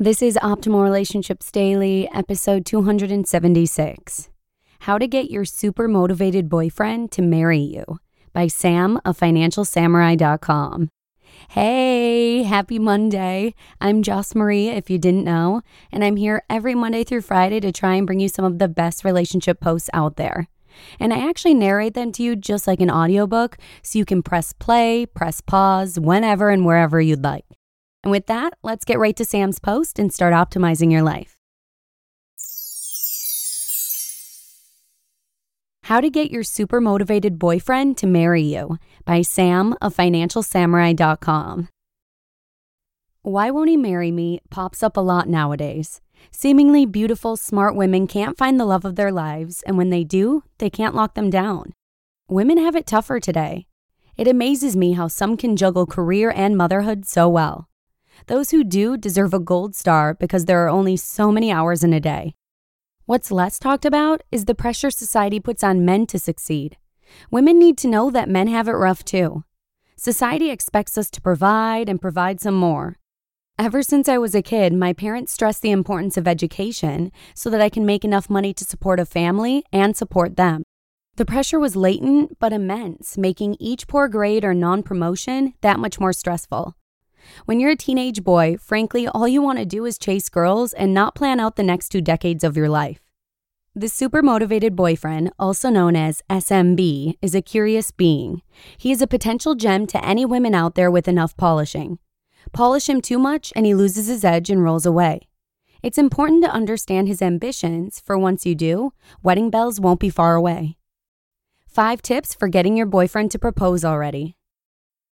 This is Optimal Relationships Daily, episode 276 How to Get Your Super Motivated Boyfriend to Marry You by Sam of FinancialSamurai.com. Hey, happy Monday. I'm Joss Marie, if you didn't know, and I'm here every Monday through Friday to try and bring you some of the best relationship posts out there. And I actually narrate them to you just like an audiobook, so you can press play, press pause, whenever and wherever you'd like. And with that, let's get right to Sam's post and start optimizing your life. How to Get Your Super Motivated Boyfriend to Marry You by Sam of FinancialSamurai.com. Why Won't He Marry Me pops up a lot nowadays. Seemingly beautiful, smart women can't find the love of their lives, and when they do, they can't lock them down. Women have it tougher today. It amazes me how some can juggle career and motherhood so well. Those who do deserve a gold star because there are only so many hours in a day. What's less talked about is the pressure society puts on men to succeed. Women need to know that men have it rough too. Society expects us to provide and provide some more. Ever since I was a kid, my parents stressed the importance of education so that I can make enough money to support a family and support them. The pressure was latent but immense, making each poor grade or non promotion that much more stressful. When you're a teenage boy, frankly, all you want to do is chase girls and not plan out the next two decades of your life. The super motivated boyfriend, also known as SMB, is a curious being. He is a potential gem to any women out there with enough polishing. Polish him too much and he loses his edge and rolls away. It's important to understand his ambitions, for once you do, wedding bells won't be far away. Five tips for getting your boyfriend to propose already.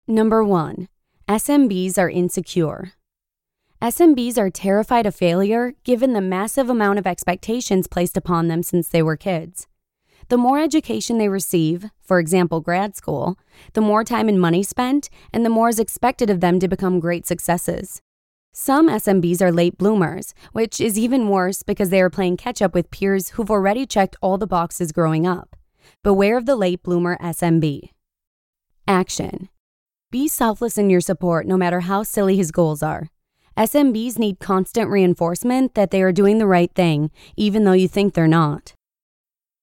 Number one, SMBs are insecure. SMBs are terrified of failure given the massive amount of expectations placed upon them since they were kids. The more education they receive, for example, grad school, the more time and money spent, and the more is expected of them to become great successes. Some SMBs are late bloomers, which is even worse because they are playing catch up with peers who've already checked all the boxes growing up. Beware of the late bloomer SMB. Action be selfless in your support no matter how silly his goals are. SMBs need constant reinforcement that they are doing the right thing, even though you think they're not.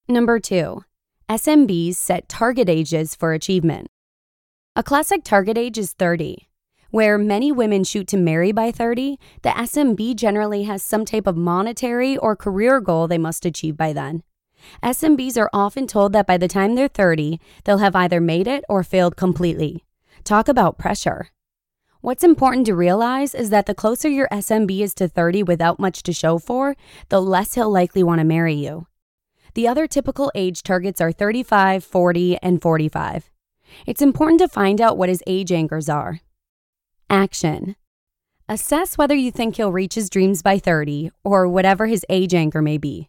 Number two, SMBs set target ages for achievement. A classic target age is 30. Where many women shoot to marry by 30, the SMB generally has some type of monetary or career goal they must achieve by then. SMBs are often told that by the time they're 30, they'll have either made it or failed completely. Talk about pressure. What's important to realize is that the closer your SMB is to 30 without much to show for, the less he'll likely want to marry you. The other typical age targets are 35, 40, and 45. It's important to find out what his age anchors are. Action. Assess whether you think he'll reach his dreams by 30 or whatever his age anchor may be.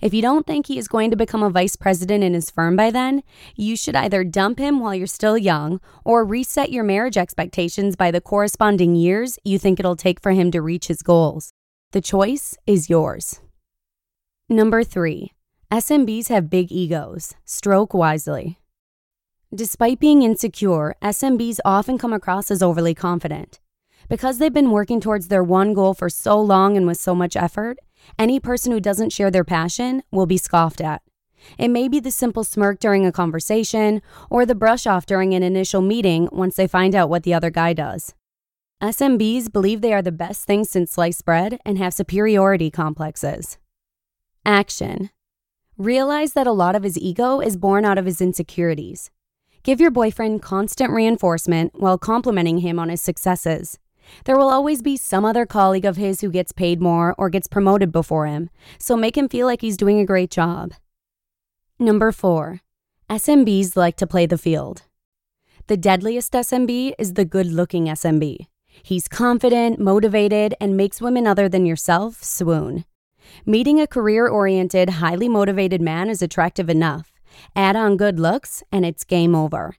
If you don't think he is going to become a vice president in his firm by then, you should either dump him while you're still young or reset your marriage expectations by the corresponding years you think it'll take for him to reach his goals. The choice is yours. Number three, SMBs have big egos. Stroke wisely. Despite being insecure, SMBs often come across as overly confident. Because they've been working towards their one goal for so long and with so much effort, any person who doesn't share their passion will be scoffed at. It may be the simple smirk during a conversation or the brush off during an initial meeting once they find out what the other guy does. SMBs believe they are the best thing since sliced bread and have superiority complexes. Action Realize that a lot of his ego is born out of his insecurities. Give your boyfriend constant reinforcement while complimenting him on his successes. There will always be some other colleague of his who gets paid more or gets promoted before him, so make him feel like he's doing a great job. Number four, SMBs like to play the field. The deadliest SMB is the good looking SMB. He's confident, motivated, and makes women other than yourself swoon. Meeting a career oriented, highly motivated man is attractive enough. Add on good looks, and it's game over.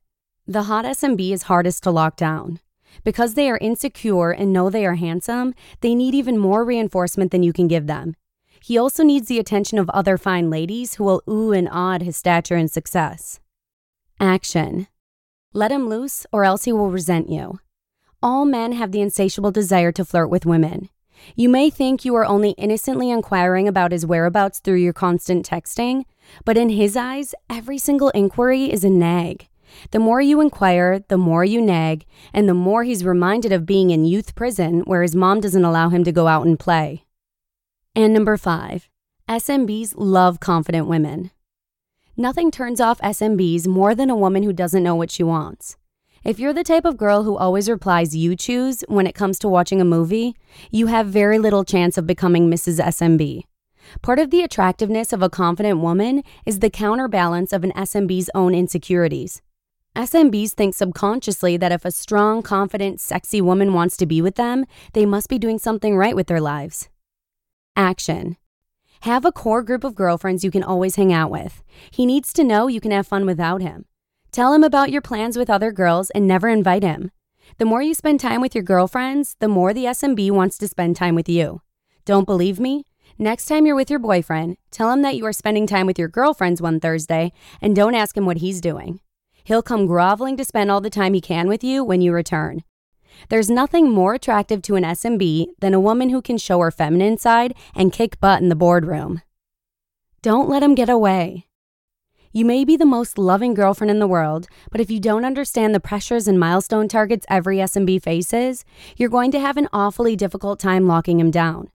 The hot SMB is hardest to lock down. Because they are insecure and know they are handsome, they need even more reinforcement than you can give them. He also needs the attention of other fine ladies who will ooh and ah his stature and success. Action. Let him loose, or else he will resent you. All men have the insatiable desire to flirt with women. You may think you are only innocently inquiring about his whereabouts through your constant texting, but in his eyes, every single inquiry is a nag. The more you inquire, the more you nag, and the more he's reminded of being in youth prison where his mom doesn't allow him to go out and play. And number five, SMBs love confident women. Nothing turns off SMBs more than a woman who doesn't know what she wants. If you're the type of girl who always replies you choose when it comes to watching a movie, you have very little chance of becoming Mrs. SMB. Part of the attractiveness of a confident woman is the counterbalance of an SMB's own insecurities. SMBs think subconsciously that if a strong, confident, sexy woman wants to be with them, they must be doing something right with their lives. Action. Have a core group of girlfriends you can always hang out with. He needs to know you can have fun without him. Tell him about your plans with other girls and never invite him. The more you spend time with your girlfriends, the more the SMB wants to spend time with you. Don't believe me? Next time you're with your boyfriend, tell him that you are spending time with your girlfriends one Thursday and don't ask him what he's doing. He'll come groveling to spend all the time he can with you when you return. There's nothing more attractive to an SMB than a woman who can show her feminine side and kick butt in the boardroom. Don't let him get away. You may be the most loving girlfriend in the world, but if you don't understand the pressures and milestone targets every SMB faces, you're going to have an awfully difficult time locking him down.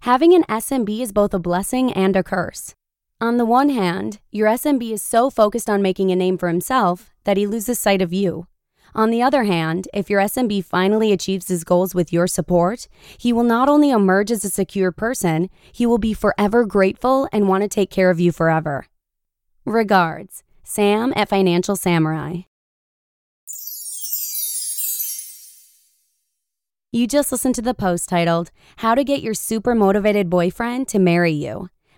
Having an SMB is both a blessing and a curse. On the one hand, your SMB is so focused on making a name for himself that he loses sight of you. On the other hand, if your SMB finally achieves his goals with your support, he will not only emerge as a secure person, he will be forever grateful and want to take care of you forever. Regards, Sam at Financial Samurai. You just listened to the post titled, How to Get Your Super Motivated Boyfriend to Marry You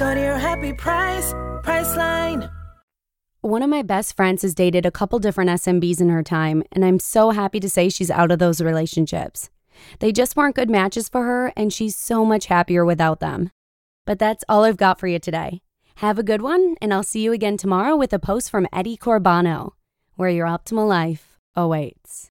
Go to your happy price, Priceline. One of my best friends has dated a couple different SMBs in her time, and I'm so happy to say she's out of those relationships. They just weren't good matches for her, and she's so much happier without them. But that's all I've got for you today. Have a good one, and I'll see you again tomorrow with a post from Eddie Corbano, where your optimal life awaits.